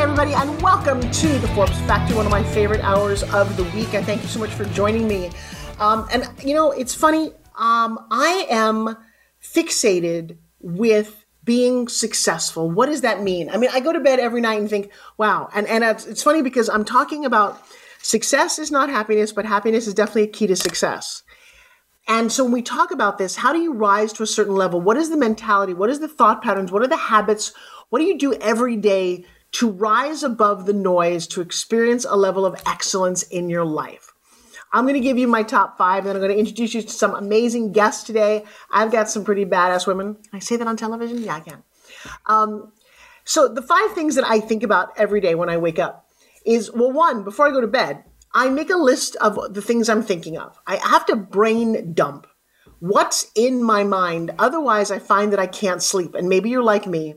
Everybody, and welcome to the Forbes Factor, one of my favorite hours of the week. I thank you so much for joining me. Um, and, you know, it's funny, um, I am fixated with being successful. What does that mean? I mean, I go to bed every night and think, wow. And, and it's, it's funny because I'm talking about success is not happiness, but happiness is definitely a key to success. And so when we talk about this, how do you rise to a certain level? What is the mentality? What is the thought patterns? What are the habits? What do you do every day to rise above the noise, to experience a level of excellence in your life. I'm going to give you my top five, and I'm going to introduce you to some amazing guests today. I've got some pretty badass women. Can I say that on television? Yeah, I can. Um, so the five things that I think about every day when I wake up is well, one, before I go to bed, I make a list of the things I'm thinking of. I have to brain dump what's in my mind. Otherwise, I find that I can't sleep. And maybe you're like me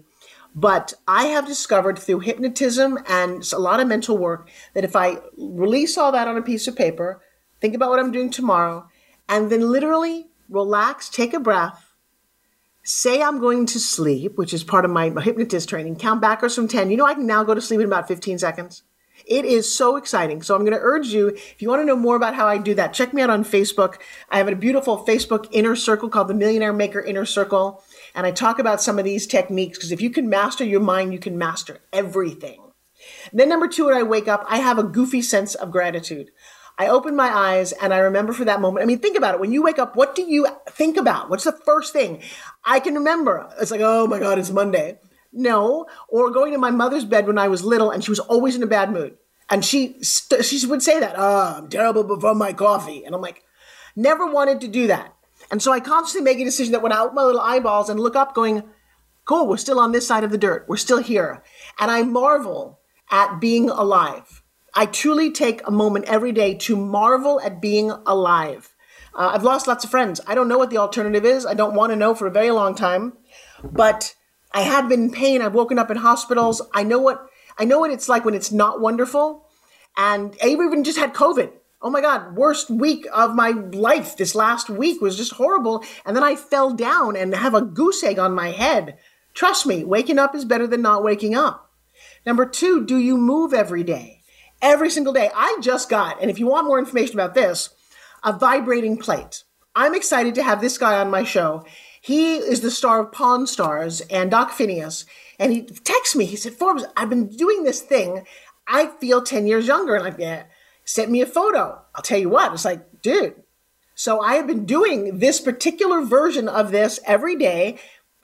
but I have discovered through hypnotism and a lot of mental work that if I release all that on a piece of paper, think about what I'm doing tomorrow, and then literally relax, take a breath, say I'm going to sleep, which is part of my hypnotist training, count backwards from 10. You know, I can now go to sleep in about 15 seconds. It is so exciting. So I'm going to urge you, if you want to know more about how I do that, check me out on Facebook. I have a beautiful Facebook inner circle called the Millionaire Maker Inner Circle. And I talk about some of these techniques because if you can master your mind, you can master everything. Then number two, when I wake up, I have a goofy sense of gratitude. I open my eyes and I remember for that moment. I mean, think about it. When you wake up, what do you think about? What's the first thing? I can remember. It's like, oh my God, it's Monday. No. Or going to my mother's bed when I was little and she was always in a bad mood. And she, st- she would say that, oh, I'm terrible before my coffee. And I'm like, never wanted to do that. And so I constantly make a decision that when I open my little eyeballs and look up, going, cool, we're still on this side of the dirt. We're still here. And I marvel at being alive. I truly take a moment every day to marvel at being alive. Uh, I've lost lots of friends. I don't know what the alternative is. I don't want to know for a very long time. But I have been in pain. I've woken up in hospitals. I know what I know what it's like when it's not wonderful. And I even just had COVID oh my God, worst week of my life. This last week was just horrible. And then I fell down and have a goose egg on my head. Trust me, waking up is better than not waking up. Number two, do you move every day? Every single day. I just got, and if you want more information about this, a vibrating plate. I'm excited to have this guy on my show. He is the star of Pawn Stars and Doc Phineas. And he texts me. He said, Forbes, I've been doing this thing. I feel 10 years younger. And I'm like, yeah sent me a photo. I'll tell you what, it's like, dude. So I have been doing this particular version of this every day.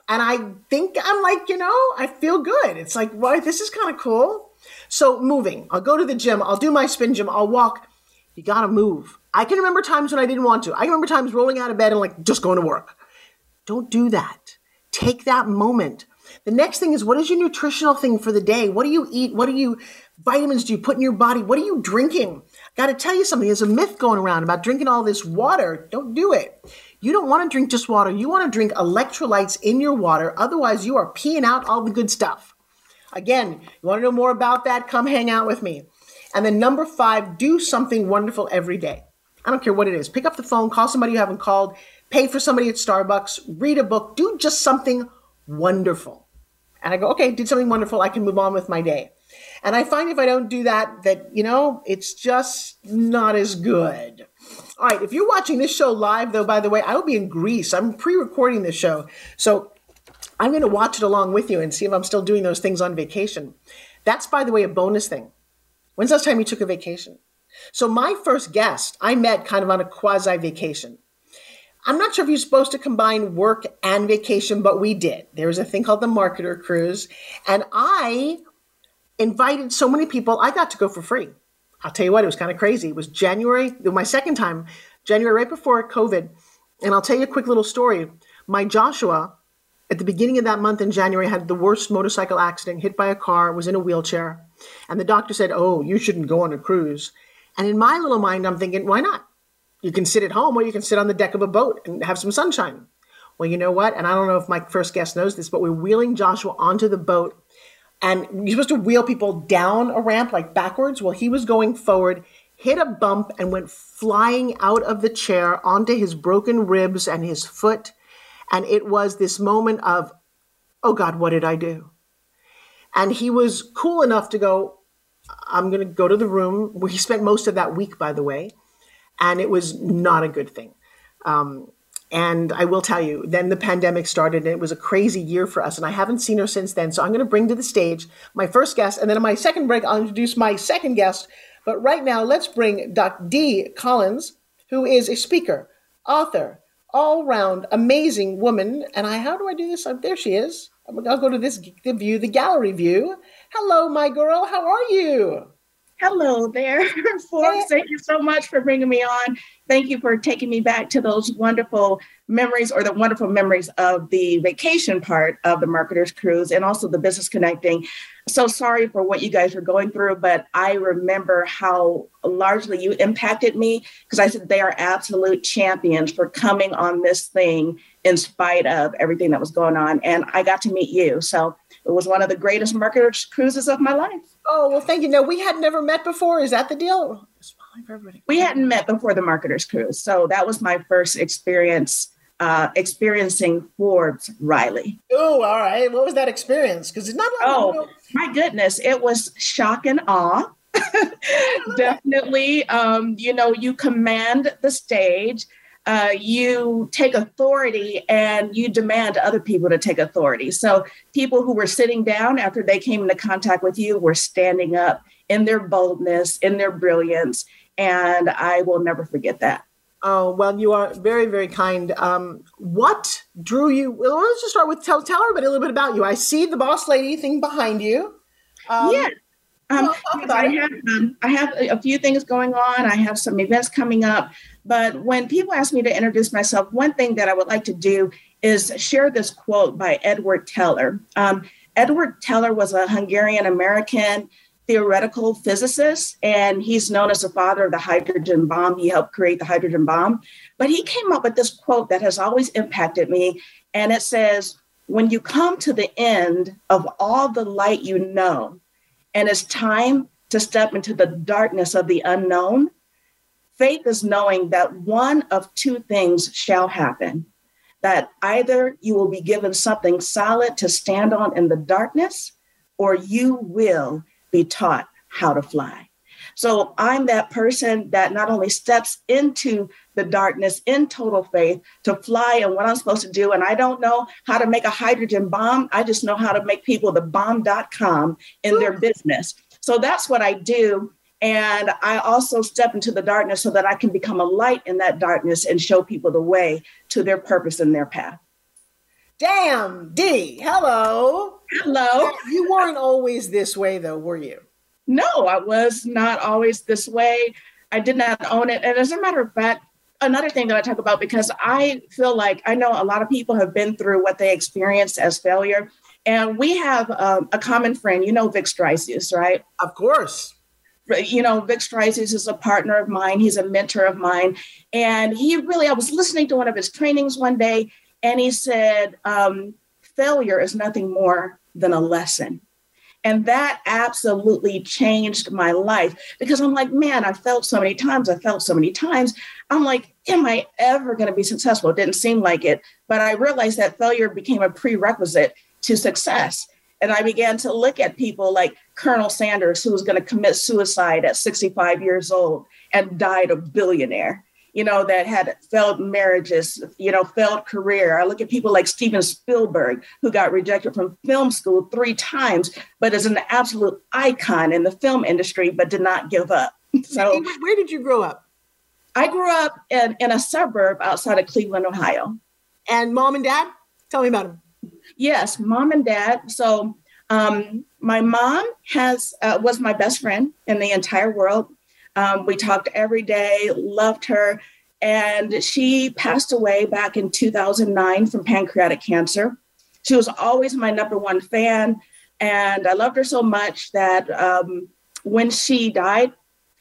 And I think I'm like, you know, I feel good. It's like, well, this is kind of cool. So moving, I'll go to the gym, I'll do my spin gym, I'll walk. You gotta move. I can remember times when I didn't want to. I remember times rolling out of bed and like just going to work. Don't do that. Take that moment. The next thing is what is your nutritional thing for the day? What do you eat? What do you vitamins do you put in your body? What are you drinking? Got to tell you something. There's a myth going around about drinking all this water. Don't do it. You don't want to drink just water. You want to drink electrolytes in your water. Otherwise, you are peeing out all the good stuff. Again, you want to know more about that? Come hang out with me. And then number five, do something wonderful every day. I don't care what it is. Pick up the phone, call somebody you haven't called, pay for somebody at Starbucks, read a book, do just something wonderful. And I go, okay, did something wonderful. I can move on with my day. And I find if I don't do that, that, you know, it's just not as good. All right, if you're watching this show live, though, by the way, I will be in Greece. I'm pre recording this show. So I'm going to watch it along with you and see if I'm still doing those things on vacation. That's, by the way, a bonus thing. When's the last time you took a vacation? So my first guest, I met kind of on a quasi vacation. I'm not sure if you're supposed to combine work and vacation, but we did. There was a thing called the Marketer Cruise, and I invited so many people. I got to go for free. I'll tell you what, it was kind of crazy. It was January, my second time, January right before COVID. And I'll tell you a quick little story. My Joshua at the beginning of that month in January, had the worst motorcycle accident, hit by a car, was in a wheelchair. And the doctor said, Oh, you shouldn't go on a cruise. And in my little mind, I'm thinking, why not? You can sit at home or you can sit on the deck of a boat and have some sunshine. Well, you know what? And I don't know if my first guest knows this, but we're wheeling Joshua onto the boat. And you're supposed to wheel people down a ramp, like backwards. Well, he was going forward, hit a bump, and went flying out of the chair onto his broken ribs and his foot. And it was this moment of, oh God, what did I do? And he was cool enough to go, I'm going to go to the room where he spent most of that week, by the way. And it was not a good thing. Um, and I will tell you, then the pandemic started and it was a crazy year for us. And I haven't seen her since then. So I'm going to bring to the stage my first guest. And then in my second break, I'll introduce my second guest. But right now, let's bring Dr. Dee Collins, who is a speaker, author, all round amazing woman. And I, how do I do this? There she is. I'll go to this the view, the gallery view. Hello, my girl. How are you? Hello there, Forbes. Thank you so much for bringing me on. Thank you for taking me back to those wonderful memories or the wonderful memories of the vacation part of the Marketers Cruise and also the business connecting. So sorry for what you guys were going through, but I remember how largely you impacted me because I said they are absolute champions for coming on this thing in spite of everything that was going on. And I got to meet you. So it was one of the greatest marketers cruises of my life. Oh, well, thank you. No, we had never met before. Is that the deal? We hadn't met before the marketers cruise. So that was my first experience uh, experiencing Forbes Riley. Oh, all right. What was that experience? Because it's not. Like, oh, my goodness! It was shock and awe. Definitely, um, you know, you command the stage uh, you take authority and you demand other people to take authority. So people who were sitting down after they came into contact with you were standing up in their boldness, in their brilliance. And I will never forget that. Oh, well, you are very, very kind. Um, what drew you? Well, let's just start with tell, tell everybody a little bit about you. I see the boss lady thing behind you. Um, yeah. Um, I have um, I have a few things going on. I have some events coming up. But when people ask me to introduce myself, one thing that I would like to do is share this quote by Edward Teller. Um, Edward Teller was a Hungarian American theoretical physicist, and he's known as the father of the hydrogen bomb. He helped create the hydrogen bomb. But he came up with this quote that has always impacted me. And it says, When you come to the end of all the light you know, and it's time to step into the darkness of the unknown. Faith is knowing that one of two things shall happen that either you will be given something solid to stand on in the darkness, or you will be taught how to fly. So I'm that person that not only steps into the darkness in total faith to fly and what I'm supposed to do. And I don't know how to make a hydrogen bomb. I just know how to make people the bomb.com in their business. So that's what I do. And I also step into the darkness so that I can become a light in that darkness and show people the way to their purpose and their path. Damn, D. hello. Hello. You weren't always this way, though, were you? No, I was not always this way. I did not own it. And as a matter of fact, another thing that I talk about because I feel like I know a lot of people have been through what they experienced as failure. And we have um, a common friend, you know, Vic Strizheus, right? Of course. You know, Vic Strizheus is a partner of mine. He's a mentor of mine. And he really, I was listening to one of his trainings one day, and he said, um, failure is nothing more than a lesson. And that absolutely changed my life because I'm like, man, I felt so many times. I felt so many times. I'm like, am I ever going to be successful? It didn't seem like it. But I realized that failure became a prerequisite to success. And I began to look at people like Colonel Sanders, who was going to commit suicide at 65 years old and died a billionaire you know, that had failed marriages, you know, failed career. I look at people like Steven Spielberg, who got rejected from film school three times, but is an absolute icon in the film industry, but did not give up. So, where did you grow up? I grew up in, in a suburb outside of Cleveland, Ohio. And mom and dad? Tell me about them. Yes, mom and dad. So, um, my mom has uh, was my best friend in the entire world. Um, we talked every day, loved her. And she passed away back in 2009 from pancreatic cancer. She was always my number one fan. And I loved her so much that um, when she died,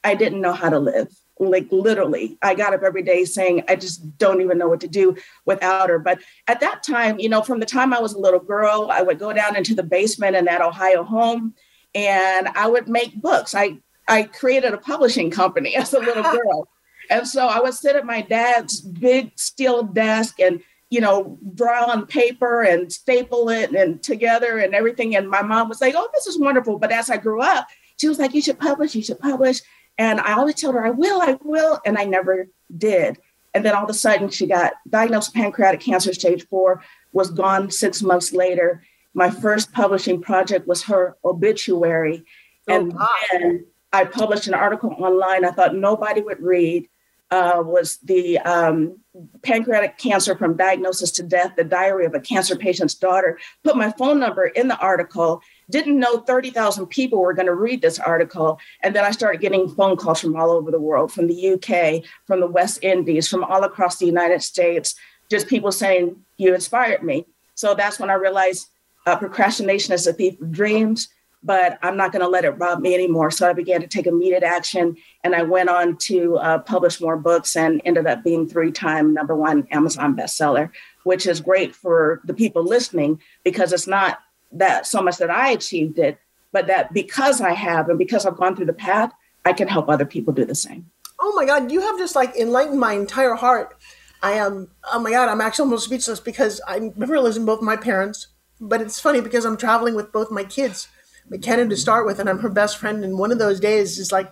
I didn't know how to live. Like literally, I got up every day saying, I just don't even know what to do without her. But at that time, you know, from the time I was a little girl, I would go down into the basement in that Ohio home and I would make books. I, I created a publishing company as a little girl. And so I would sit at my dad's big steel desk and you know, draw on paper and staple it and together and everything. And my mom was like, Oh, this is wonderful. But as I grew up, she was like, You should publish, you should publish. And I always told her, I will, I will. And I never did. And then all of a sudden, she got diagnosed with pancreatic cancer, stage four, was gone six months later. My first publishing project was her obituary. Oh, and wow. then I published an article online I thought nobody would read uh, was the um, pancreatic cancer from diagnosis to death, the diary of a cancer patient's daughter. Put my phone number in the article, didn't know 30,000 people were going to read this article. And then I started getting phone calls from all over the world, from the UK, from the West Indies, from all across the United States, just people saying, You inspired me. So that's when I realized uh, procrastination is a thief of dreams but I'm not going to let it rob me anymore. So I began to take immediate action and I went on to uh, publish more books and ended up being three time number one Amazon bestseller, which is great for the people listening because it's not that so much that I achieved it, but that because I have and because I've gone through the path, I can help other people do the same. Oh my God, you have just like enlightened my entire heart. I am, oh my God, I'm actually almost speechless because I'm losing both my parents. But it's funny because I'm traveling with both my kids McKenna to start with, and I'm her best friend. And one of those days is like,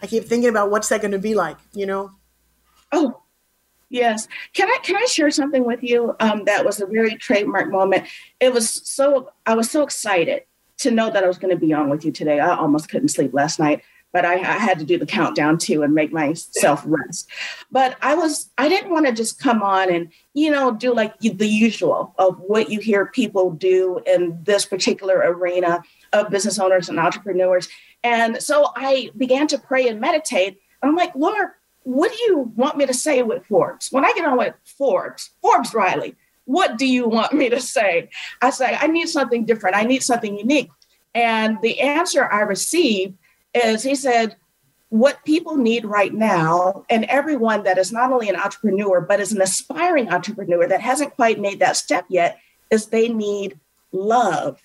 I keep thinking about what's that going to be like, you know? Oh, yes. Can I can I share something with you? Um, that was a very trademark moment. It was so I was so excited to know that I was going to be on with you today. I almost couldn't sleep last night, but I, I had to do the countdown too and make myself rest. But I was I didn't want to just come on and you know do like the usual of what you hear people do in this particular arena of business owners and entrepreneurs. And so I began to pray and meditate. I'm like, Lord, what do you want me to say with Forbes? When I get on with Forbes, Forbes Riley, what do you want me to say? I say, I need something different. I need something unique. And the answer I received is he said, what people need right now, and everyone that is not only an entrepreneur, but is an aspiring entrepreneur that hasn't quite made that step yet, is they need love.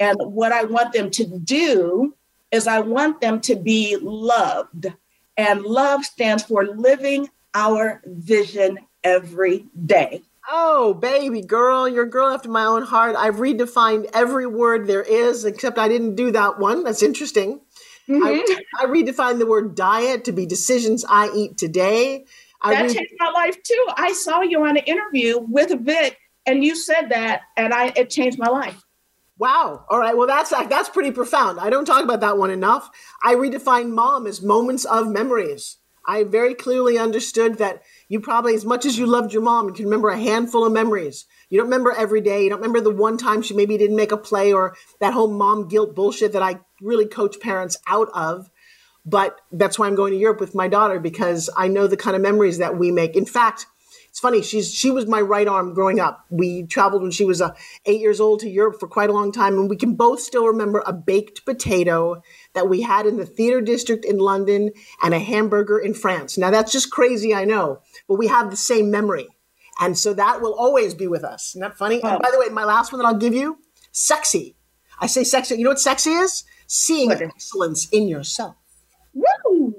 And what I want them to do is I want them to be loved. And love stands for living our vision every day. Oh, baby girl, you're a girl after my own heart. I've redefined every word there is, except I didn't do that one. That's interesting. Mm-hmm. I, I, redefined the word diet to be decisions I eat today. I that re- changed my life too. I saw you on an interview with Vic, and you said that, and I it changed my life. Wow. All right. Well, that's uh, that's pretty profound. I don't talk about that one enough. I redefined mom as moments of memories. I very clearly understood that you probably, as much as you loved your mom, you can remember a handful of memories. You don't remember every day. You don't remember the one time she maybe didn't make a play or that whole mom guilt bullshit that I really coach parents out of. But that's why I'm going to Europe with my daughter because I know the kind of memories that we make. In fact, it's funny. She's she was my right arm growing up. We traveled when she was uh, eight years old to Europe for quite a long time, and we can both still remember a baked potato that we had in the theater district in London and a hamburger in France. Now that's just crazy, I know, but we have the same memory, and so that will always be with us. Isn't that funny? Oh. And by the way, my last one that I'll give you, sexy. I say sexy. You know what sexy is? Seeing excellence in yourself. Woo!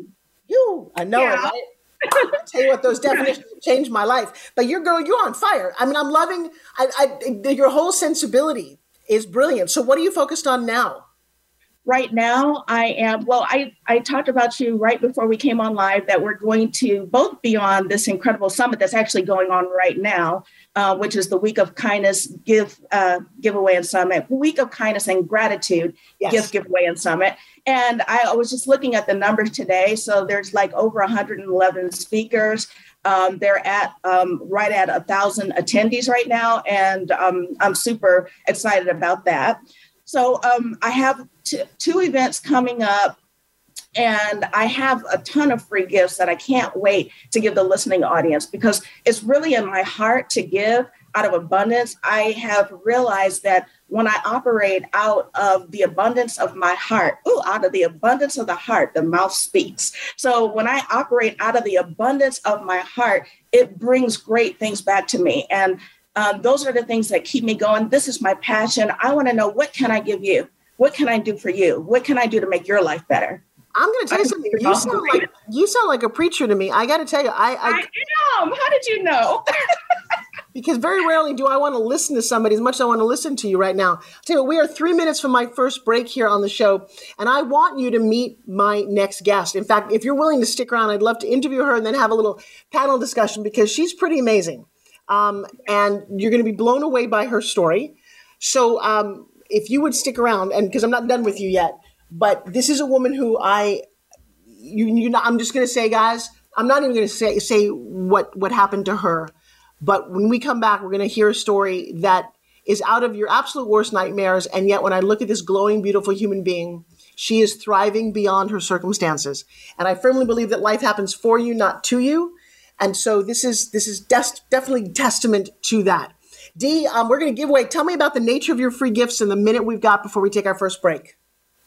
You, I know yeah. it, right? tell you what, those definitions changed my life. But you're girl, you're on fire. I mean, I'm loving. I, I, your whole sensibility is brilliant. So, what are you focused on now? Right now, I am. Well, I I talked about you right before we came on live that we're going to both be on this incredible summit that's actually going on right now, uh, which is the Week of Kindness Give uh, Giveaway and Summit, Week of Kindness and Gratitude yes. Gift Giveaway and Summit. And I was just looking at the numbers today. So there's like over 111 speakers. Um, they're at um, right at a thousand attendees right now, and um, I'm super excited about that. So um, I have t- two events coming up, and I have a ton of free gifts that I can't wait to give the listening audience because it's really in my heart to give. out of abundance, I have realized that when I operate out of the abundance of my heart, ooh, out of the abundance of the heart, the mouth speaks. So when I operate out of the abundance of my heart, it brings great things back to me. And um, those are the things that keep me going. This is my passion. I want to know what can I give you? What can I do for you? What can I do to make your life better? I'm going to tell you something. You sound like you sound like a preacher to me. I got to tell you, I, I, I am. How did you know? because very rarely do I want to listen to somebody as much as I want to listen to you right now. I'll tell you, what, we are three minutes from my first break here on the show, and I want you to meet my next guest. In fact, if you're willing to stick around, I'd love to interview her and then have a little panel discussion because she's pretty amazing, um, and you're going to be blown away by her story. So, um, if you would stick around, and because I'm not done with you yet, but this is a woman who I, you, you know, I'm just going to say, guys, I'm not even going to say say what what happened to her but when we come back, we're going to hear a story that is out of your absolute worst nightmares. And yet, when I look at this glowing, beautiful human being, she is thriving beyond her circumstances. And I firmly believe that life happens for you, not to you. And so this is this is des- definitely testament to that. Dee, um, we're going to give away. Tell me about the nature of your free gifts in the minute we've got before we take our first break.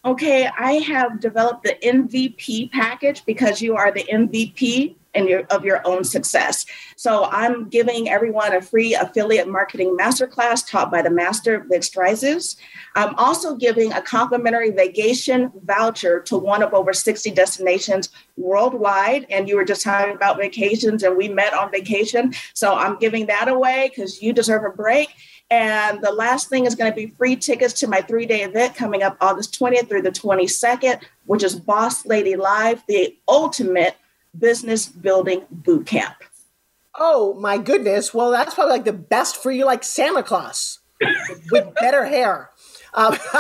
Okay, I have developed the MVP package because you are the MVP and your, of your own success. So I'm giving everyone a free affiliate marketing masterclass taught by the master Vic Strizheus. I'm also giving a complimentary vacation voucher to one of over 60 destinations worldwide. And you were just talking about vacations, and we met on vacation. So I'm giving that away because you deserve a break. And the last thing is going to be free tickets to my three day event coming up August 20th through the 22nd, which is Boss Lady Live, the ultimate business building boot camp. Oh my goodness. Well, that's probably like the best for you, like Santa Claus with better hair. Um,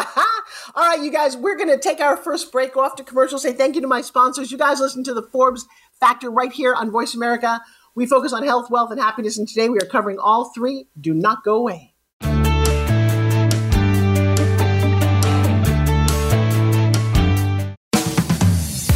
all right, you guys, we're going to take our first break off to commercial. Say thank you to my sponsors. You guys listen to the Forbes Factor right here on Voice America. We focus on health, wealth, and happiness, and today we are covering all three. Do not go away.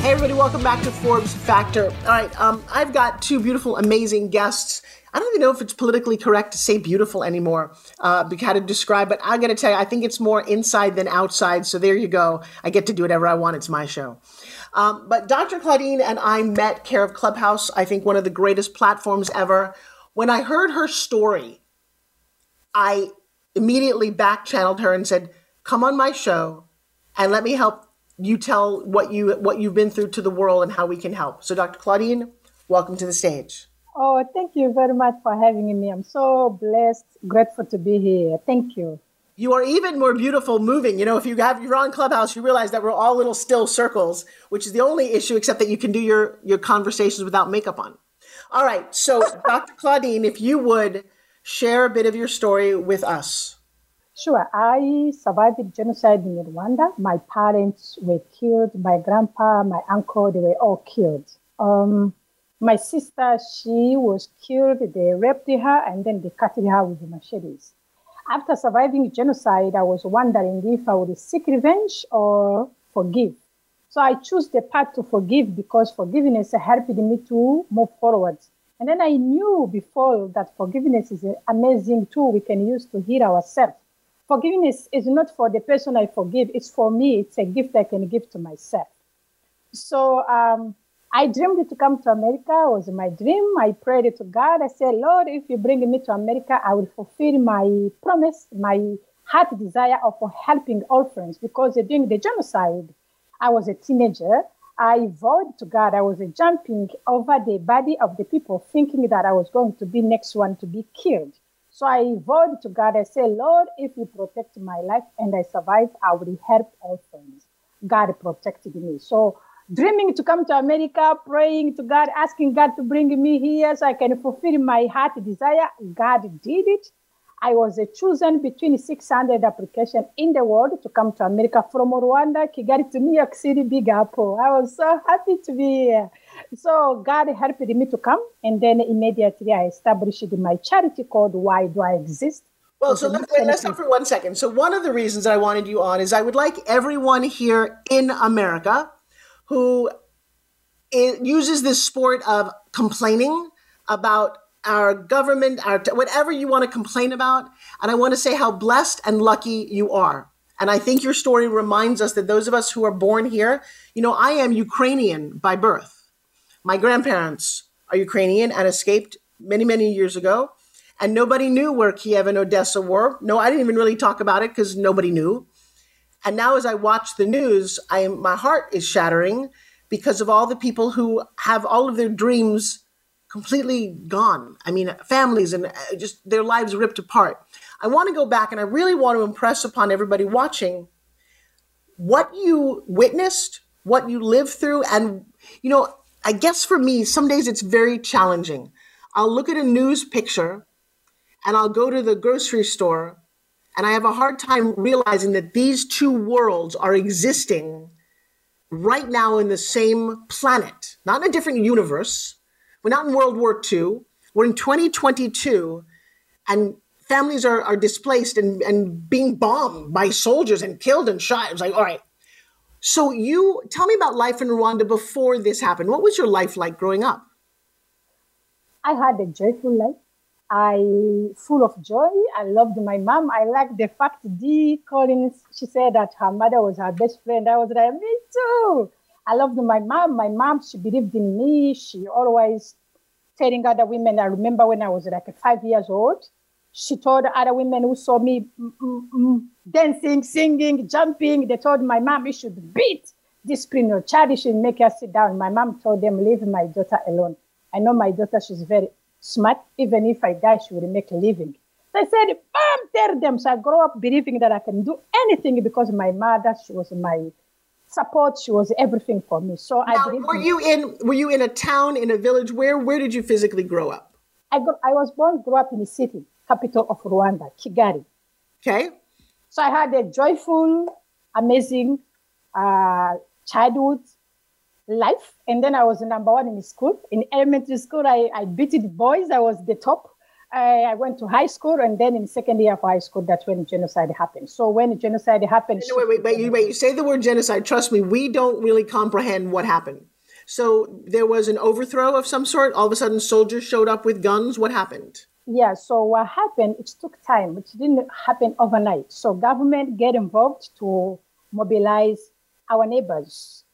Hey, everybody, welcome back to Forbes Factor. All right, um, I've got two beautiful, amazing guests I don't even know if it's politically correct to say beautiful anymore, uh, how to describe, but I got to tell you, I think it's more inside than outside. So there you go. I get to do whatever I want. It's my show. Um, but Dr. Claudine and I met Care of Clubhouse, I think one of the greatest platforms ever. When I heard her story, I immediately back channeled her and said, come on my show and let me help you tell what you what you've been through to the world and how we can help. So Dr. Claudine, welcome to the stage. Oh, thank you very much for having me. I'm so blessed, grateful to be here. Thank you. You are even more beautiful moving. You know, if you have you're on Clubhouse, you realize that we're all little still circles, which is the only issue, except that you can do your your conversations without makeup on. All right, so Dr. Claudine, if you would share a bit of your story with us. Sure. I survived the genocide in Rwanda. My parents were killed. My grandpa, my uncle, they were all killed. Um, my sister, she was killed. They raped her and then they cut her with the machetes. after surviving genocide, I was wondering if I would seek revenge or forgive. So I chose the path to forgive because forgiveness helped me to move forward. And then I knew before that forgiveness is an amazing tool we can use to heal ourselves. Forgiveness is not for the person I forgive, it's for me. It's a gift I can give to myself. So um, I dreamed to come to America. Was my dream. I prayed to God. I said, Lord, if you bring me to America, I will fulfill my promise, my heart desire of helping orphans because during the genocide, I was a teenager. I vowed to God I was jumping over the body of the people, thinking that I was going to be next one to be killed. So I vowed to God. I said, Lord, if you protect my life and I survive, I will help orphans. God protected me. So dreaming to come to America, praying to God, asking God to bring me here so I can fulfill my heart desire. God did it. I was chosen between 600 applications in the world to come to America from Rwanda, Kigali to New York City, Big Apple. I was so happy to be here. So God helped me to come, and then immediately I established my charity called Why Do I Exist? Well, so let, wait, let's stop for one second. So one of the reasons I wanted you on is I would like everyone here in America who uses this sport of complaining about our government, our whatever you want to complain about, and I want to say how blessed and lucky you are. And I think your story reminds us that those of us who are born here, you know, I am Ukrainian by birth. My grandparents are Ukrainian and escaped many, many years ago. And nobody knew where Kiev and Odessa were. No, I didn't even really talk about it because nobody knew. And now as I watch the news, I my heart is shattering because of all the people who have all of their dreams completely gone. I mean, families and uh, just their lives ripped apart. I want to go back and I really want to impress upon everybody watching what you witnessed, what you lived through. And, you know, I guess for me, some days it's very challenging. I'll look at a news picture and I'll go to the grocery store and I have a hard time realizing that these two worlds are existing right now in the same planet, not in a different universe. We're not in World War II. We're in 2022, and families are, are displaced and, and being bombed by soldiers and killed and shot. It's like, all right. So you tell me about life in Rwanda before this happened. What was your life like growing up? I had a joyful life. I full of joy. I loved my mom. I liked the fact Dee Collins, she said that her mother was her best friend. I was like, me too. I loved my mom. My mom, she believed in me. She always telling other women. I remember when I was like five years old, she told other women who saw me mm, mm, mm, dancing, singing, jumping. They told my mom, you should beat, this your child. You should make her sit down. My mom told them, leave my daughter alone. I know my daughter, she's very smart. Even if I die, she will make a living. So I said, Mom, tell them. So I grew up believing that I can do anything because my mother, she was my support. She was everything for me. So now, I were you in were you in a town, in a village? Where where did you physically grow up? I got, I was born, grew up in the city, capital of Rwanda, Kigali. Okay. So I had a joyful, amazing uh, childhood life. And then I was number one in school. In elementary school, I, I beat the boys. I was the top. I, I, went to high school, and then in second year of high school, that's when genocide happened. So when genocide happened, no, wait, wait, wait, you, wait, you say the word genocide. Trust me, we don't really comprehend what happened. So there was an overthrow of some sort. All of a sudden, soldiers showed up with guns. What happened? Yeah. So what happened? It took time. It didn't happen overnight. So government get involved to mobilize our neighbors,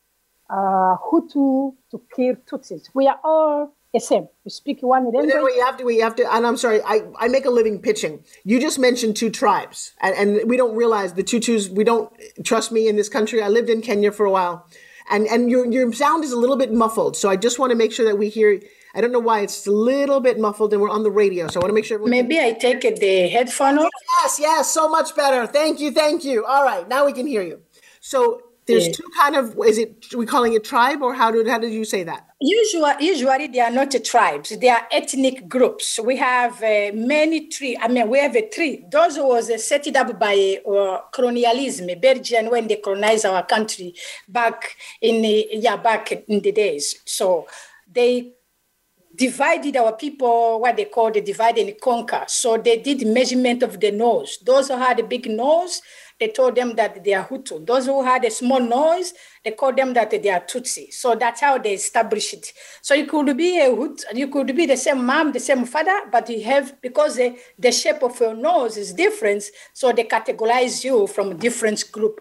uh, Hutu to kill Tutsis. We are all the same. We speak one language. No, we have to. We have to. And I'm sorry. I, I make a living pitching. You just mentioned two tribes, and, and we don't realize the Tutsis. We don't trust me in this country. I lived in Kenya for a while, and and your your sound is a little bit muffled. So I just want to make sure that we hear. I don't know why it's a little bit muffled, and we're on the radio. So I want to make sure. Maybe I take the headphone off. Yes, yes, so much better. Thank you, thank you. All right, now we can hear you. So there's two kind of is it we calling it tribe or how did how did you say that usually usually they are not tribes they are ethnic groups we have uh, many three i mean we have a tree those was uh, set up by uh, colonialism belgian when they colonized our country back in the yeah back in the days so they divided our people, what they call the divide and conquer. So they did measurement of the nose. Those who had a big nose, they told them that they are Hutu. Those who had a small nose, they called them that they are Tutsi. So that's how they established it. So you could be a Hutu, you could be the same mom, the same father, but you have, because the, the shape of your nose is different, so they categorize you from a different group.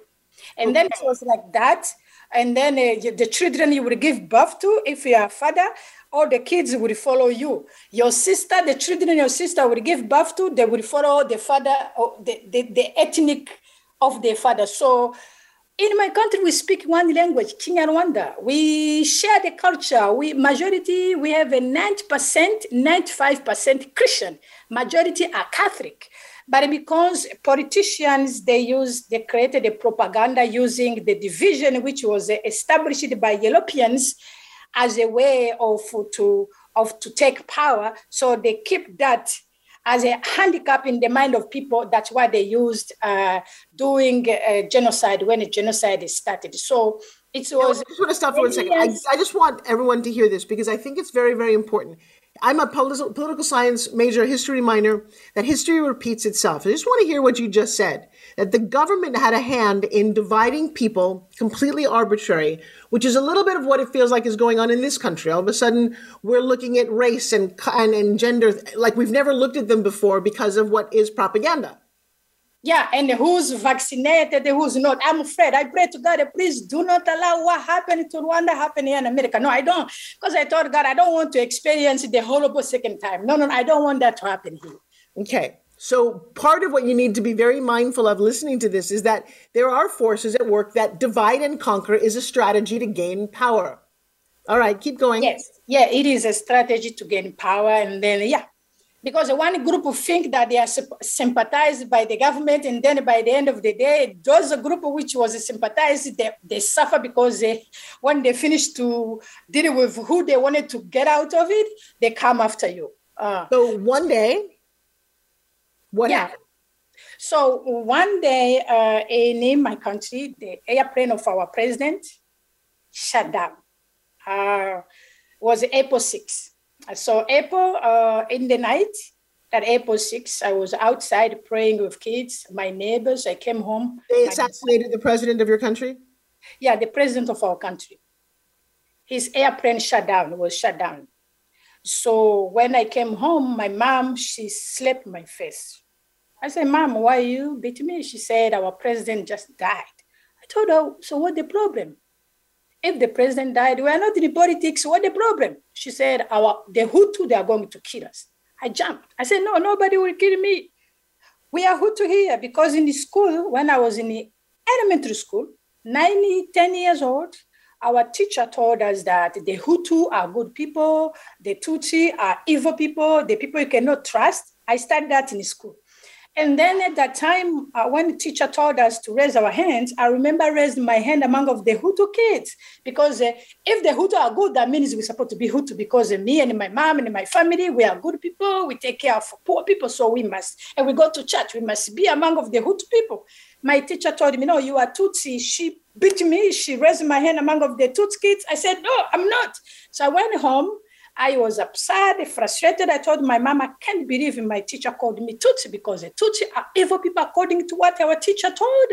And okay. then it was like that. And then uh, the children you would give birth to, if you are a father, all the kids will follow you. Your sister, the children your sister will give birth to, they will follow the father, or the, the, the ethnic of their father. So in my country, we speak one language, Kinyarwanda. We share the culture. We majority, we have a 90%, 95% Christian. Majority are Catholic. But because politicians, they use, they created a propaganda using the division, which was established by Europeans as a way of to, of to take power. So they keep that as a handicap in the mind of people. That's why they used uh, doing genocide when a genocide is started. So it was. I just want to stop for one second. I, I just want everyone to hear this because I think it's very, very important. I'm a political, political science major, history minor, that history repeats itself. I just want to hear what you just said that the government had a hand in dividing people completely arbitrary, which is a little bit of what it feels like is going on in this country. All of a sudden, we're looking at race and, and, and gender like we've never looked at them before because of what is propaganda. Yeah, and who's vaccinated, who's not. I'm afraid. I pray to God, please do not allow what happened to Rwanda happen here in America. No, I don't. Because I told God, I don't want to experience the horrible second time. No, no, I don't want that to happen here. Okay. So, part of what you need to be very mindful of listening to this is that there are forces at work that divide and conquer is a strategy to gain power. All right, keep going. Yes, yeah, it is a strategy to gain power. And then, yeah, because one group think that they are sympathized by the government, and then by the end of the day, those group which was sympathized, they, they suffer because they, when they finish to deal with who they wanted to get out of it, they come after you. Uh, so one day, what yeah. happened? So one day uh, in my country, the airplane of our president shut down. Uh, was April 6. So April uh, in the night, at April 6, I was outside praying with kids, my neighbors. I came home. They assassinated the president of your country? Yeah, the president of our country. His airplane shut down, was shut down. So when I came home, my mom, she slapped my face. I said, Mom, why are you beat me? She said, Our president just died. I told her, So what the problem? If the president died, we are not in politics. What the problem? She said, Our the Hutu, they are going to kill us. I jumped. I said, No, nobody will kill me. We are Hutu here because in the school, when I was in the elementary school, 90, 10 years old, our teacher told us that the Hutu are good people, the Tutsi are evil people, the people you cannot trust. I studied that in school. And then at that time, uh, when the teacher told us to raise our hands, I remember raising my hand among of the Hutu kids because uh, if the Hutu are good, that means we're supposed to be Hutu because uh, me and my mom and my family, we are good people. We take care of poor people, so we must. And we go to church, we must be among of the Hutu people. My teacher told me, no, you are Tutsi. She beat me. She raised my hand among of the Tutsi kids. I said, no, I'm not. So I went home I was upset, frustrated. I told my mom, I can't believe my teacher called me Tutsi because the Tutsi are evil people according to what our teacher told,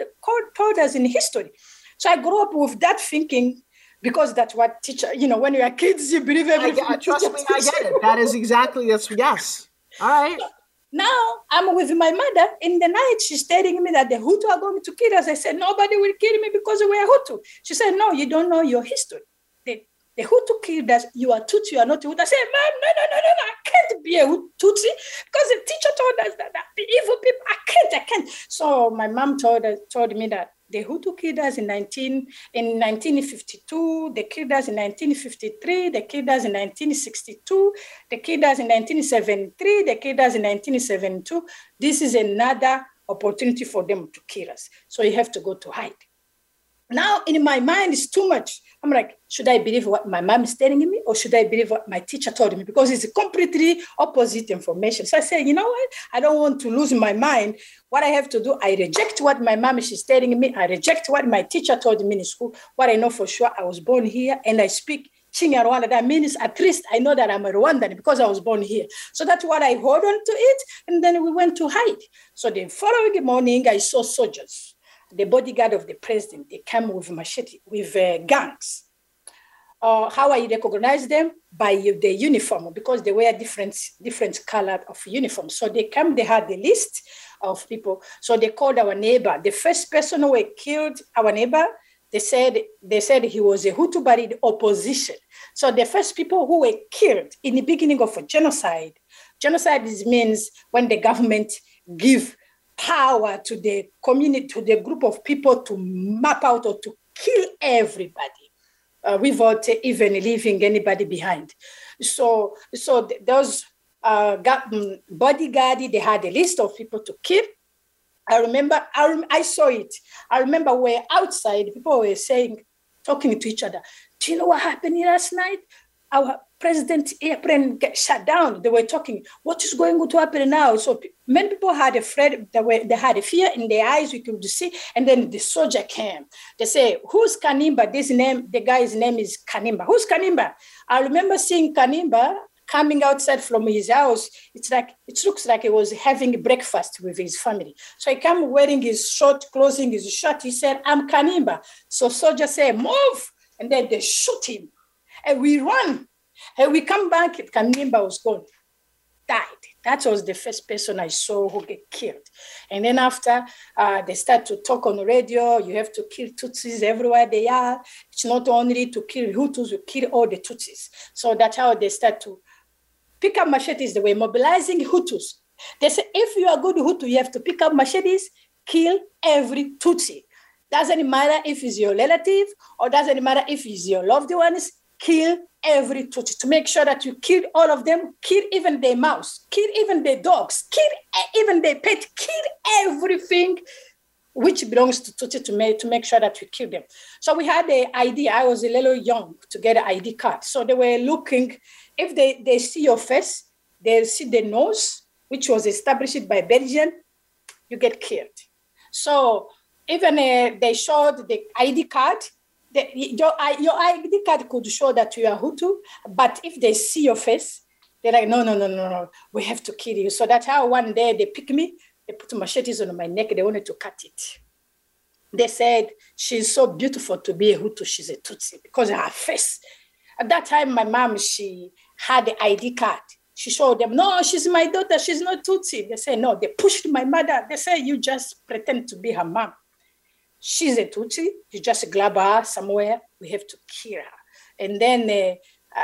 told us in history. So I grew up with that thinking because that's what teacher, you know, when you are kids, you believe everything. I, trust me, I get it. That is exactly, that's, yes. All right. Now I'm with my mother in the night. She's telling me that the Hutu are going to kill us. I said, nobody will kill me because we are Hutu. She said, no, you don't know your history. The Hutu kid that you are Tutsi, you are not Hutu. I said, Mom, no, no, no, no, no, I can't be a Tutsi because the teacher told us that, that the evil people, I can't, I can't. So my mom told, told me that the Hutu killed us in 19 in 1952. They killed us in 1953. They killed us in 1962. They killed us in 1973. They killed us in 1972. This is another opportunity for them to kill us. So you have to go to hide. Now in my mind, it's too much. I'm like, should I believe what my mom is telling me or should I believe what my teacher told me? Because it's completely opposite information. So I said, you know what? I don't want to lose my mind. What I have to do, I reject what my mom is telling me. I reject what my teacher told me in school. What I know for sure, I was born here and I speak Kinyarwanda. That means at least I know that I'm a Rwandan because I was born here. So that's what I hold on to it. And then we went to hide. So the following morning, I saw soldiers, the bodyguard of the president. They came with machete, with uh, guns. Uh, how I recognize them by the uniform because they wear different different color of uniform. So they came, they had the list of people. So they called our neighbor. The first person who were killed our neighbor they said they said he was a Hutu, but in opposition. So the first people who were killed in the beginning of a genocide, genocide means when the government give power to the community, to the group of people to map out or to kill everybody uh, without even leaving anybody behind. So, so those uh, mm, bodyguard, they had a list of people to kill. I remember, I, I saw it. I remember we're outside, people were saying, talking to each other, do you know what happened last night? Our president airplane get shut down. They were talking, what is going to happen now? So many people had a afraid, they, were, they had a fear in their eyes, we could see. And then the soldier came. They say, who's Kanimba? This name, the guy's name is Kanimba. Who's Kanimba? I remember seeing Kanimba coming outside from his house, it's like it looks like he was having breakfast with his family. So he came wearing his short, closing his shirt. He said, I'm Kanimba. So soldier said, move. And then they shoot him. And we run. And we come back, Kanimba was gone, died. That was the first person I saw who get killed. And then after uh, they start to talk on the radio, you have to kill Tutsis everywhere they are. It's not only to kill Hutus, you kill all the Tutsis. So that's how they start to pick up machetes, they were mobilizing Hutus. They say, if you are good Hutu, you have to pick up machetes, kill every Tutsi. Doesn't matter if it's your relative or doesn't matter if it's your loved ones, kill every Tutsi to make sure that you kill all of them, kill even their mouse, kill even their dogs, kill even their pet, kill everything which belongs to Tutsi to make, to make sure that we kill them. So we had the ID. I was a little young to get an ID card. So they were looking if they, they see your face, they see the nose, which was established by Belgian, you get killed. So even uh, they showed the ID card, your, your ID card could show that you are Hutu, but if they see your face, they're like, no, no, no, no, no, we have to kill you. So that's how one day they pick me, they put machetes on my neck, they wanted to cut it. They said, she's so beautiful to be a Hutu, she's a Tutsi, because of her face. At that time, my mom, she had the ID card. She showed them, no, she's my daughter, she's not Tutsi. They say, no, they pushed my mother. They say, you just pretend to be her mom. She's a Tutsi, you just grab her somewhere, we have to kill her. And then uh,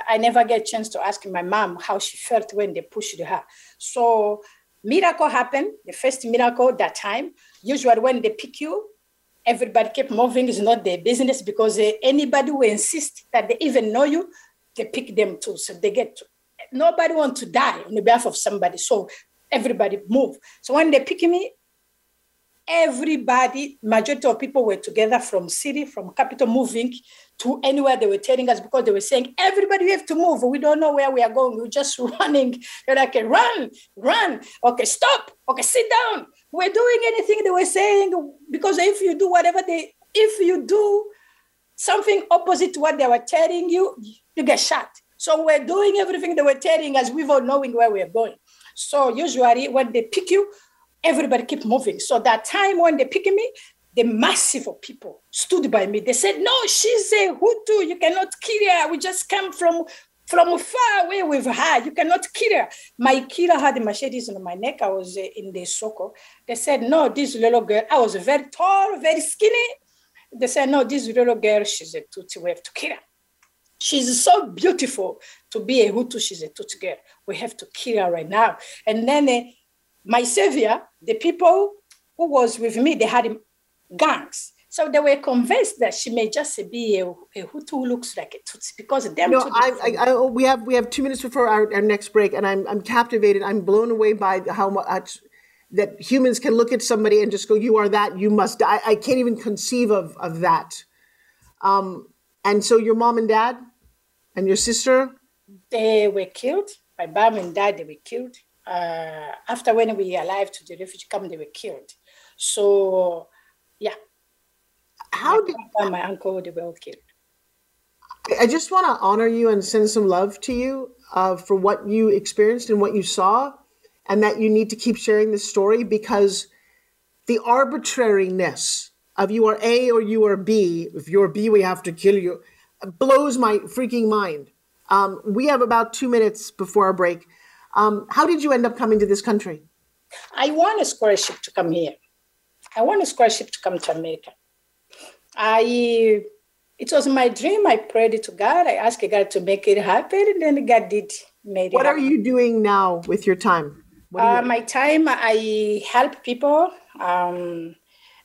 I never get a chance to ask my mom how she felt when they pushed her. So miracle happened, the first miracle that time. Usually when they pick you, everybody keep moving is not their business because uh, anybody who insists that they even know you, they pick them too. So they get, to, nobody wants to die on the behalf of somebody. So everybody move. So when they pick me, everybody, majority of people were together from city, from capital, moving to anywhere they were telling us because they were saying, everybody we have to move. We don't know where we are going. We're just running. They're like, run, run. Okay, stop. Okay, sit down. We're doing anything they were saying because if you do whatever they, if you do something opposite to what they were telling you, you get shot. So we're doing everything they were telling us without knowing where we're going. So usually when they pick you, everybody keep moving. So that time when they pick me, the massive of people stood by me. They said, no, she's a Hutu. You cannot kill her. We just come from from far away with her. You cannot kill her. My killer had the machetes on my neck. I was uh, in the Soko. They said, no, this little girl, I was very tall, very skinny. They said, no, this little girl, she's a Tutsi. We have to kill her. She's so beautiful to be a Hutu. She's a Tutsi girl. We have to kill her right now. And then uh, my savior, the people who was with me, they had gangs. So they were convinced that she may just be a, a Hutu who looks like a Tutsi because of them. No, I, I, I, we have we have two minutes before our, our next break, and I'm I'm captivated. I'm blown away by how much that humans can look at somebody and just go, "You are that. You must die." I can't even conceive of of that. Um, and so your mom and dad and your sister, they were killed. My mom and dad, they were killed. Uh, after when we arrived to the refugee camp, they were killed. So, yeah. How did my uncle, they were all killed. I just want to honor you and send some love to you uh, for what you experienced and what you saw, and that you need to keep sharing this story because the arbitrariness of you are A or you are B, if you're B, we have to kill you, blows my freaking mind. Um, we have about two minutes before our break. Um, how did you end up coming to this country? I want a scholarship to come here. I want a scholarship to come to America. I it was my dream. I prayed to God. I asked God to make it happen, and then God did made it. What are you doing now with your time? Uh, my time, I help people, um,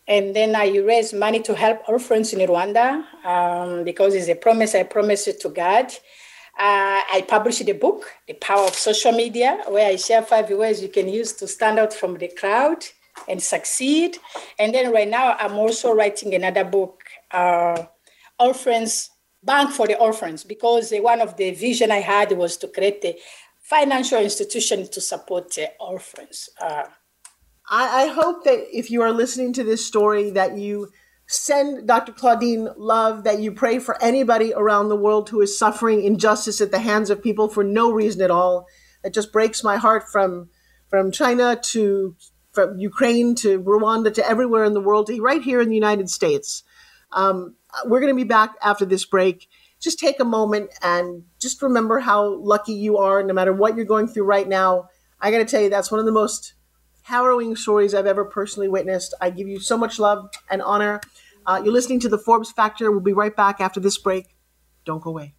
and then I raise money to help orphans in Rwanda um, because it's a promise I promised to God. Uh, I published a book, The Power of Social Media, where I share five ways you can use to stand out from the crowd and succeed. And then right now, I'm also writing another book, uh, Orphans Bank for the Orphans, because one of the vision I had was to create a financial institution to support uh, orphans. Uh, I, I hope that if you are listening to this story, that you send Dr. Claudine love, that you pray for anybody around the world who is suffering injustice at the hands of people for no reason at all. It just breaks my heart from from China to from Ukraine to Rwanda to everywhere in the world to right here in the United States. Um, we're going to be back after this break. Just take a moment and just remember how lucky you are, no matter what you're going through right now. I got to tell you, that's one of the most harrowing stories I've ever personally witnessed. I give you so much love and honor. Uh, you're listening to the Forbes Factor. We'll be right back after this break. Don't go away.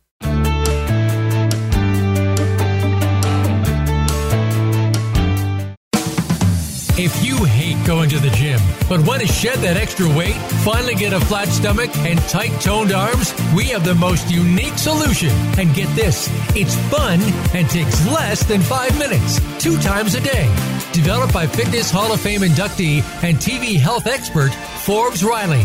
If you hate going to the gym, but want to shed that extra weight, finally get a flat stomach and tight toned arms, we have the most unique solution. And get this, it's fun and takes less than five minutes, two times a day. Developed by Fitness Hall of Fame inductee and TV health expert Forbes Riley.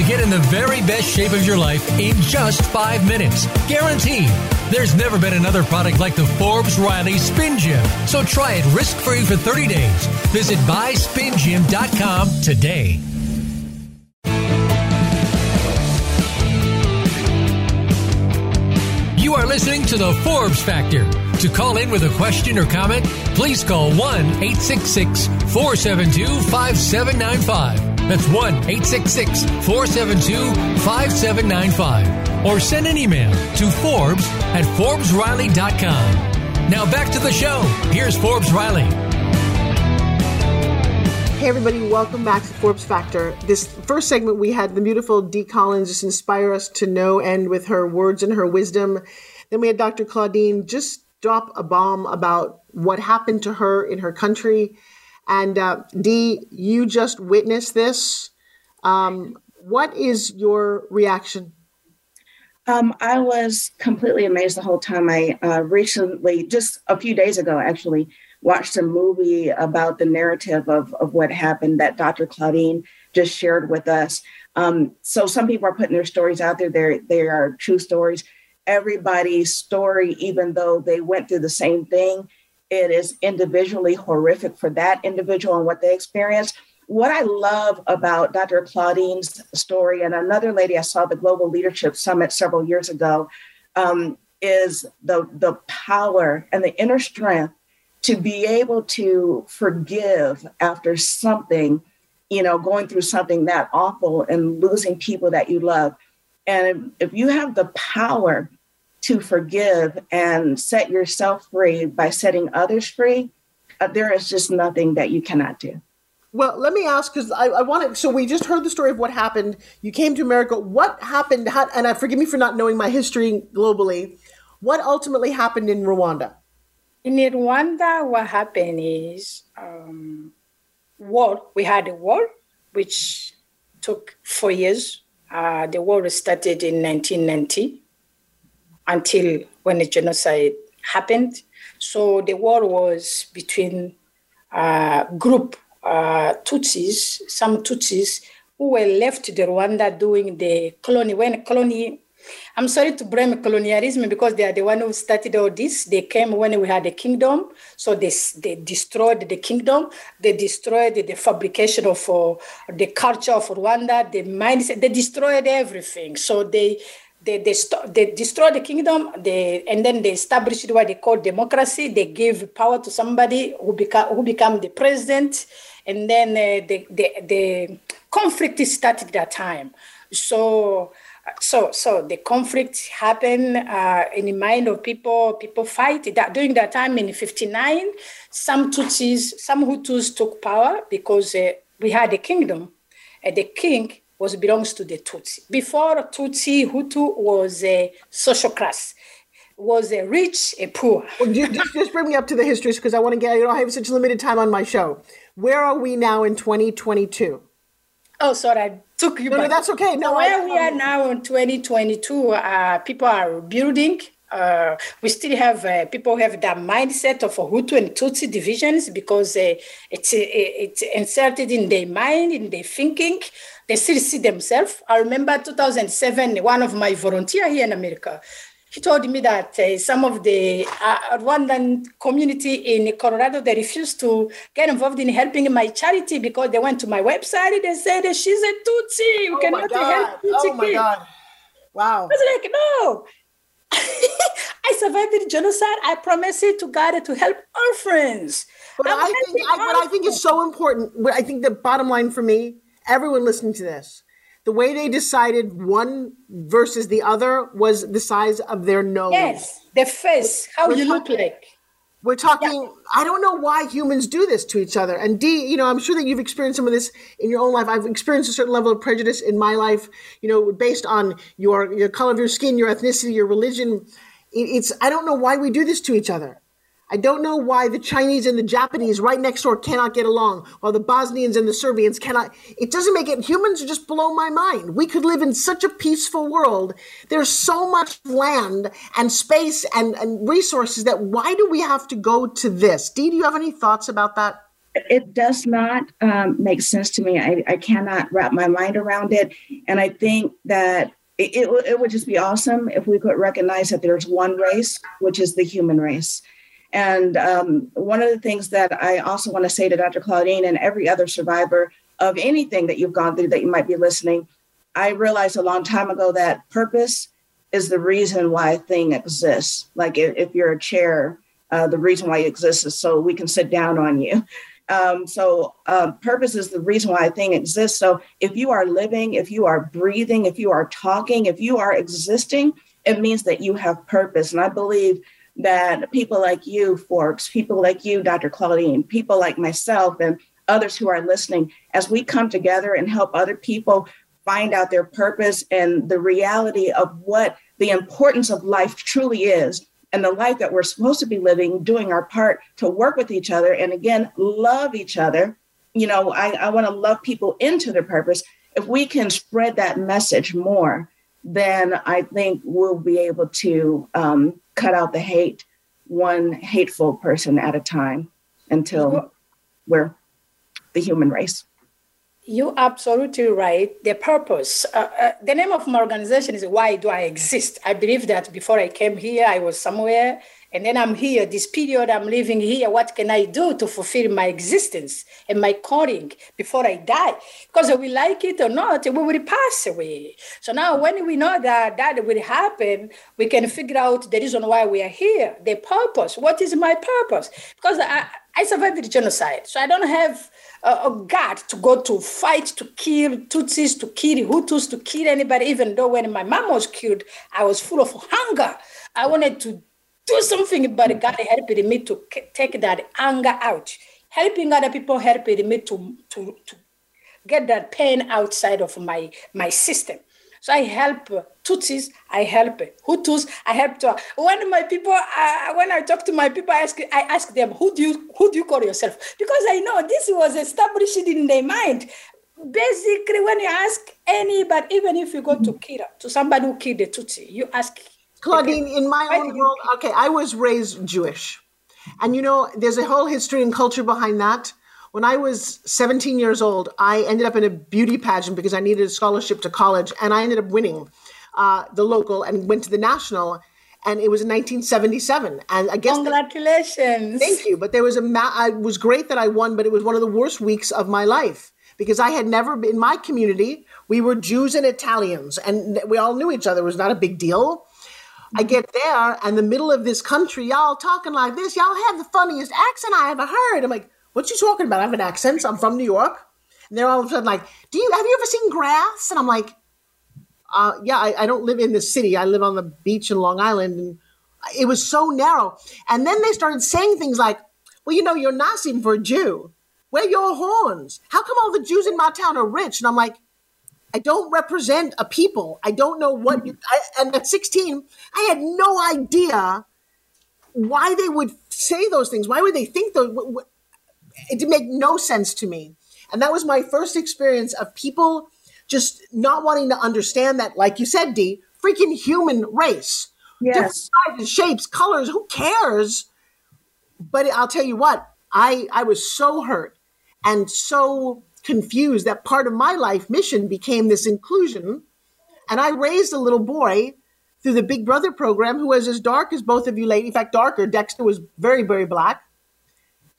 to get in the very best shape of your life in just five minutes. Guaranteed. There's never been another product like the Forbes Riley Spin Gym. So try it risk free for 30 days. Visit buyspingym.com today. You are listening to the Forbes Factor. To call in with a question or comment, please call 1 866 472 5795. That's 1 866 472 5795. Or send an email to Forbes at ForbesRiley.com. Now back to the show. Here's Forbes Riley. Hey, everybody, welcome back to Forbes Factor. This first segment, we had the beautiful Dee Collins just inspire us to no end with her words and her wisdom. Then we had Dr. Claudine just drop a bomb about what happened to her in her country. And uh, Dee, you just witnessed this. Um, what is your reaction? Um, I was completely amazed the whole time. I uh, recently, just a few days ago, actually, watched a movie about the narrative of, of what happened that Dr. Claudine just shared with us. Um, so some people are putting their stories out there. They're, they are true stories everybody's story, even though they went through the same thing, it is individually horrific for that individual and what they experienced. What I love about Dr. Claudine's story, and another lady I saw at the Global Leadership Summit several years ago, um, is the, the power and the inner strength to be able to forgive after something, you know, going through something that awful and losing people that you love. And if, if you have the power to forgive and set yourself free by setting others free, uh, there is just nothing that you cannot do. Well, let me ask because I, I want to. So we just heard the story of what happened. You came to America. What happened? How, and I forgive me for not knowing my history globally. What ultimately happened in Rwanda? In Rwanda, what happened is um, war. We had a war which took four years. Uh, the war started in 1990 until when the genocide happened. So the war was between uh, group uh, Tutsis, some Tutsis who were left to the Rwanda doing the colony when colony I'm sorry to blame colonialism because they are the one who started all this. They came when we had a kingdom, so they, they destroyed the kingdom. They destroyed the fabrication of uh, the culture of Rwanda, the mindset. They destroyed everything. So they they they, st- they destroyed the kingdom. They and then they established what they call democracy. They gave power to somebody who become who become the president, and then uh, the, the the conflict started that time. So so so the conflict happened uh, in the mind of people people fight that during that time in 59 some tutsis some hutus took power because uh, we had a kingdom and the king was belongs to the tutsi before tutsi hutu was a social class was a rich a poor well, just, just bring me up to the histories because i want to get you know i have such limited time on my show where are we now in 2022 Oh, sorry, I took you no, back. No, that's okay. No, where I, we are now in 2022, uh, people are building. Uh, we still have uh, people have that mindset of Hutu and Tutsi divisions because uh, it's uh, it's inserted in their mind, in their thinking. They still see themselves. I remember 2007, one of my volunteer here in America he told me that uh, some of the uh, Rwandan community in Colorado, they refused to get involved in helping my charity because they went to my website. They said, she's a Tutsi. You oh cannot help Tutsi Oh my God. Wow. I was like, no. I survived the genocide. I promise it to God to help orphans. But I think, I, but I think it's so important. I think the bottom line for me, everyone listening to this, the way they decided one versus the other was the size of their nose. Yes, the face, how we're you talking, look like. We're talking, yeah. I don't know why humans do this to each other. And Dee, you know, I'm sure that you've experienced some of this in your own life. I've experienced a certain level of prejudice in my life, you know, based on your, your color of your skin, your ethnicity, your religion. It's, I don't know why we do this to each other. I don't know why the Chinese and the Japanese right next door cannot get along, while the Bosnians and the Serbians cannot. It doesn't make it. Humans just blow my mind. We could live in such a peaceful world. There's so much land and space and, and resources that why do we have to go to this? Dee, do you have any thoughts about that? It does not um, make sense to me. I, I cannot wrap my mind around it. And I think that it, it, it would just be awesome if we could recognize that there's one race, which is the human race and um, one of the things that I also want to say to Dr. Claudine and every other survivor of anything that you've gone through that you might be listening, I realized a long time ago that purpose is the reason why a thing exists. Like if, if you're a chair, uh, the reason why it exists is so we can sit down on you. Um, so um, purpose is the reason why a thing exists. So if you are living, if you are breathing, if you are talking, if you are existing, it means that you have purpose. And I believe that people like you, Forbes, people like you, Dr. Claudine, people like myself, and others who are listening, as we come together and help other people find out their purpose and the reality of what the importance of life truly is, and the life that we're supposed to be living, doing our part to work with each other, and again, love each other. You know, I, I want to love people into their purpose. If we can spread that message more, then I think we'll be able to um, cut out the hate one hateful person at a time until we're the human race. You're absolutely right. The purpose, uh, uh, the name of my organization is Why Do I Exist? I believe that before I came here, I was somewhere and then I'm here, this period I'm living here, what can I do to fulfill my existence and my calling before I die? Because we like it or not, we will pass away. So now when we know that that will happen, we can figure out the reason why we are here, the purpose. What is my purpose? Because I, I survived the genocide. So I don't have a, God to go to fight, to kill Tutsis, to kill Hutus, to kill anybody, even though when my mom was killed, I was full of hunger. I wanted to do something, but God helped me to take that anger out. Helping other people helped me to, to, to get that pain outside of my, my system. So I help Tutsis, I help Hutus, I help to, when my people, uh, when I talk to my people, I ask, I ask them, who do you who do you call yourself? Because I know this was established in their mind. Basically, when you ask anybody, even if you go to Kira, to somebody who killed the Tutsi, you ask Claudine, in my own world, okay, I was raised Jewish. And you know, there's a whole history and culture behind that. When I was 17 years old, I ended up in a beauty pageant because I needed a scholarship to college, and I ended up winning uh, the local and went to the national. And it was in 1977. And I guess congratulations. thank you. But there was a ma- it was great that I won, but it was one of the worst weeks of my life because I had never been in my community. We were Jews and Italians, and we all knew each other. It was not a big deal. I get there, and the middle of this country, y'all talking like this. Y'all have the funniest accent I ever heard. I'm like, what you talking about? I have an accent. I'm from New York. And they're all of a sudden like, do you have you ever seen grass? And I'm like, uh, yeah, I, I don't live in the city. I live on the beach in Long Island, and it was so narrow. And then they started saying things like, well, you know, you're Nasim for a Jew. Where your horns? How come all the Jews in my town are rich? And I'm like, I don't represent a people. I don't know what. You, I, and at 16, I had no idea why they would say those things. Why would they think those? It didn't make no sense to me. And that was my first experience of people just not wanting to understand that, like you said, Dee, freaking human race. Yes. Different sizes, shapes, colors, who cares? But I'll tell you what, I, I was so hurt and so confused that part of my life mission became this inclusion. And I raised a little boy through the Big Brother program who was as dark as both of you ladies. In fact, darker. Dexter was very, very black.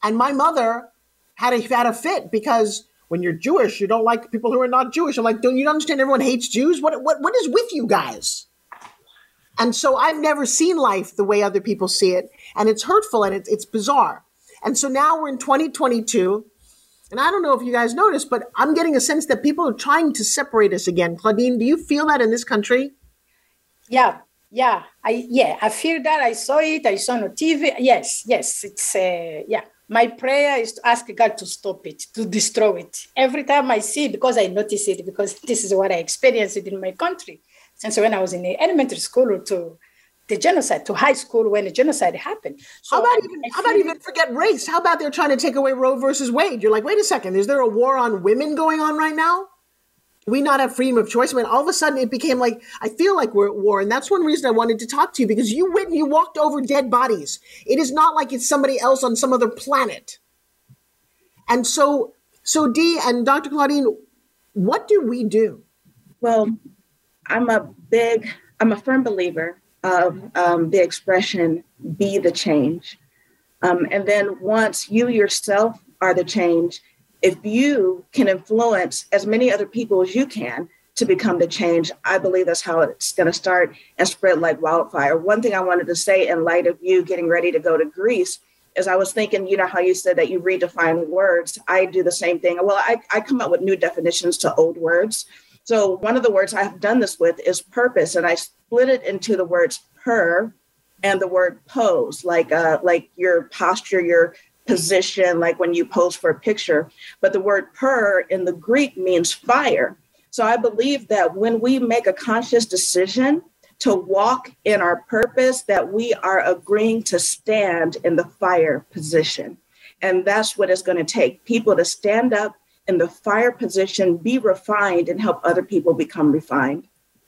And my mother had a, had a fit because when you're Jewish, you don't like people who are not Jewish. I'm like, don't you understand everyone hates Jews? What, what, what is with you guys? And so I've never seen life the way other people see it. And it's hurtful and it's, it's bizarre. And so now we're in 2022 and I don't know if you guys noticed, but I'm getting a sense that people are trying to separate us again. Claudine, do you feel that in this country? Yeah, yeah, I yeah, I feel that. I saw it. I saw on TV. Yes, yes, it's uh, yeah. My prayer is to ask God to stop it, to destroy it. Every time I see it, because I notice it, because this is what I experienced in my country. Since when I was in elementary school to the genocide to high school when the genocide happened. So how about even how about even forget race? How about they're trying to take away Roe versus Wade? You're like, wait a second, is there a war on women going on right now? Do we not have freedom of choice? I mean, all of a sudden it became like I feel like we're at war, and that's one reason I wanted to talk to you because you went and you walked over dead bodies. It is not like it's somebody else on some other planet. And so, so Dee and Dr. Claudine, what do we do? Well, I'm a big, I'm a firm believer of um, the expression be the change. Um, and then once you yourself are the change, if you can influence as many other people as you can to become the change, I believe that's how it's going to start and spread like wildfire. One thing I wanted to say in light of you getting ready to go to Greece is I was thinking, you know, how you said that you redefine words. I do the same thing. Well, I, I come up with new definitions to old words. So one of the words I have done this with is purpose, and I split it into the words per and the word pose, like uh, like your posture, your position, like when you pose for a picture. But the word per in the Greek means fire. So I believe that when we make a conscious decision to walk in our purpose, that we are agreeing to stand in the fire position. And that's what it's going to take people to stand up in the fire position, be refined, and help other people become refined.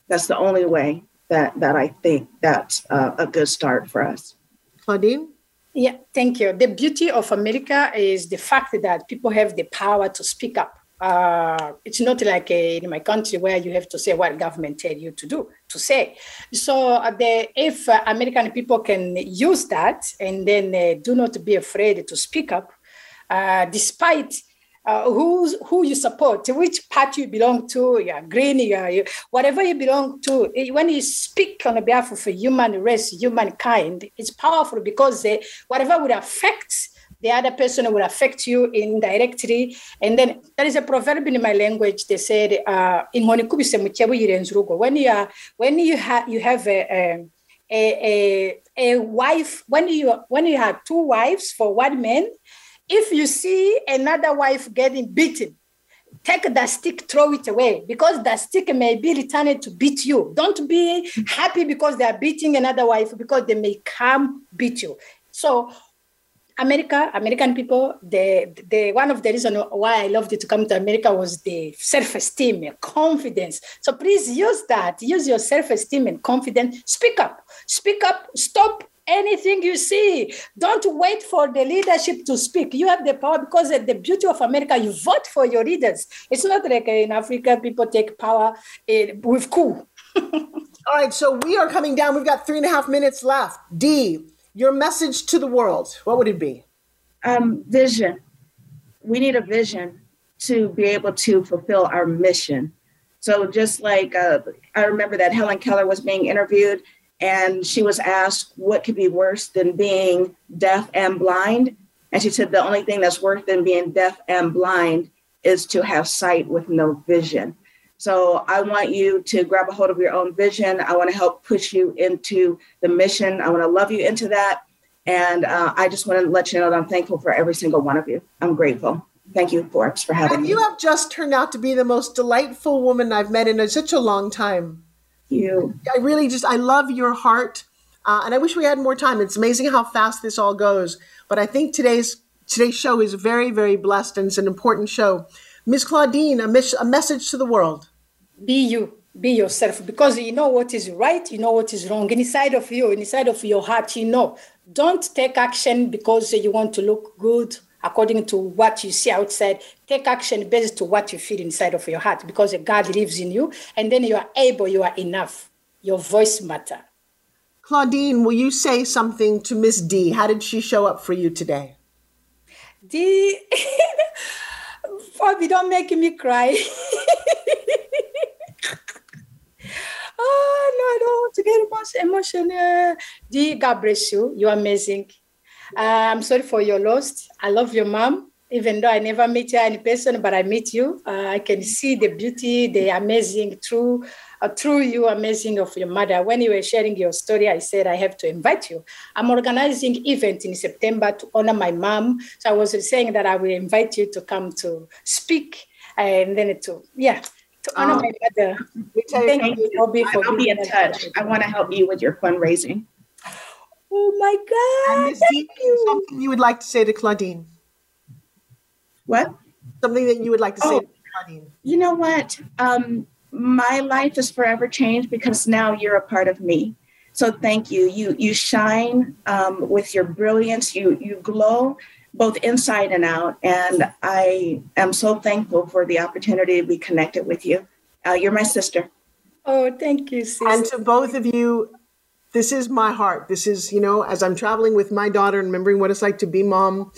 That's the only way that, that I think that's uh, a good start for us. Claudine? Yeah, thank you. The beauty of America is the fact that people have the power to speak up. Uh, it's not like a, in my country where you have to say what government tell you to do to say. So uh, the, if uh, American people can use that and then uh, do not be afraid to speak up, uh, despite uh, who's, who you support, which party you belong to, you're green, you're, whatever you belong to. When you speak on behalf of a human race, humankind, it's powerful because whatever would affect the other person will affect you indirectly. And then there is a proverb in my language. They said, uh, "In when you are, when you have you have a, a a, a, wife when you when you have two wives for one man if you see another wife getting beaten, take the stick, throw it away because the stick may be returned to beat you. Don't be happy because they are beating another wife because they may come beat you. So America, American people, the, the one of the reasons why I loved to come to America was the self-esteem, confidence. So please use that. Use your self-esteem and confidence. Speak up. Speak up. Stop anything you see. Don't wait for the leadership to speak. You have the power because the beauty of America, you vote for your leaders. It's not like in Africa, people take power uh, with coup. All right, so we are coming down. We've got three and a half minutes left. Dee, your message to the world, what would it be? Um, vision. We need a vision to be able to fulfill our mission. So, just like uh, I remember that Helen Keller was being interviewed, and she was asked what could be worse than being deaf and blind. And she said the only thing that's worse than being deaf and blind is to have sight with no vision. So I want you to grab a hold of your own vision. I want to help push you into the mission. I want to love you into that. And uh, I just want to let you know that I'm thankful for every single one of you. I'm grateful. Thank you, Forbes, for having and me. You have just turned out to be the most delightful woman I've met in such a long time. You. I really just, I love your heart. Uh, and I wish we had more time. It's amazing how fast this all goes. But I think today's today's show is very, very blessed and it's an important show. Miss Claudine, a, mis- a message to the world be you be yourself because you know what is right you know what is wrong inside of you inside of your heart you know don't take action because you want to look good according to what you see outside take action based to what you feel inside of your heart because god lives in you and then you are able you are enough your voice matter claudine will you say something to miss Dee how did she show up for you today Dee Bobby, don't make me cry oh no, I don't want to get emotional. Dear God bless you. You're amazing. Uh, I'm sorry for your loss. I love your mom, even though I never met her in person, but I meet you. Uh, I can see the beauty, the amazing, true, uh, true you, amazing of your mother. When you were sharing your story, I said I have to invite you. I'm organizing event in September to honor my mom. So I was saying that I will invite you to come to speak and then to yeah to honor um, my mother. Thank, thank you, for I'll be in touch. I want to help you with your fundraising. Oh my God. And thank you. Something you would like to say to Claudine? What? Something that you would like to oh, say to Claudine? You know what? Um, my life is forever changed because now you're a part of me. So thank you. You you shine um, with your brilliance. You you glow both inside and out. And I am so thankful for the opportunity to be connected with you. Uh, you're my sister. Oh, thank you, sister. And to both of you, this is my heart. This is, you know, as I'm traveling with my daughter and remembering what it's like to be mom.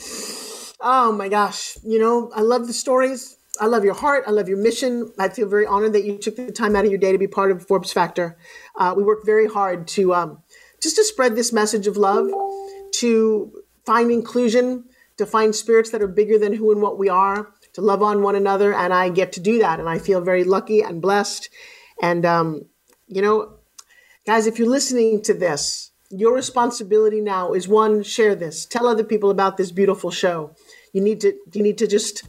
Oh my gosh, you know, I love the stories. I love your heart. I love your mission. I feel very honored that you took the time out of your day to be part of Forbes Factor. Uh, we work very hard to um, just to spread this message of love, to find inclusion, to find spirits that are bigger than who and what we are, to love on one another. And I get to do that. And I feel very lucky and blessed. And, um, you know, guys, if you're listening to this, your responsibility now is one, share this, tell other people about this beautiful show. You need to, you need to just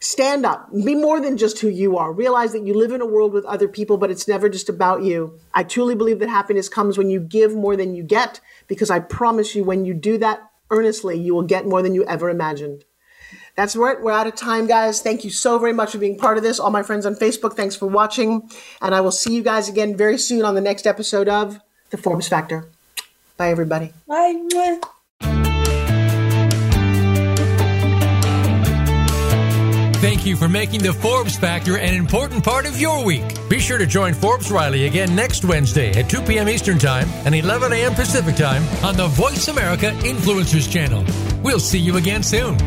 stand up, be more than just who you are. Realize that you live in a world with other people, but it's never just about you. I truly believe that happiness comes when you give more than you get, because I promise you, when you do that, earnestly, you will get more than you ever imagined. That's right. We're out of time, guys. Thank you so very much for being part of this. All my friends on Facebook, thanks for watching. And I will see you guys again very soon on the next episode of The Forbes Factor. Bye, everybody. Bye. Thank you for making the Forbes Factor an important part of your week. Be sure to join Forbes Riley again next Wednesday at 2 p.m. Eastern Time and 11 a.m. Pacific Time on the Voice America Influencers Channel. We'll see you again soon.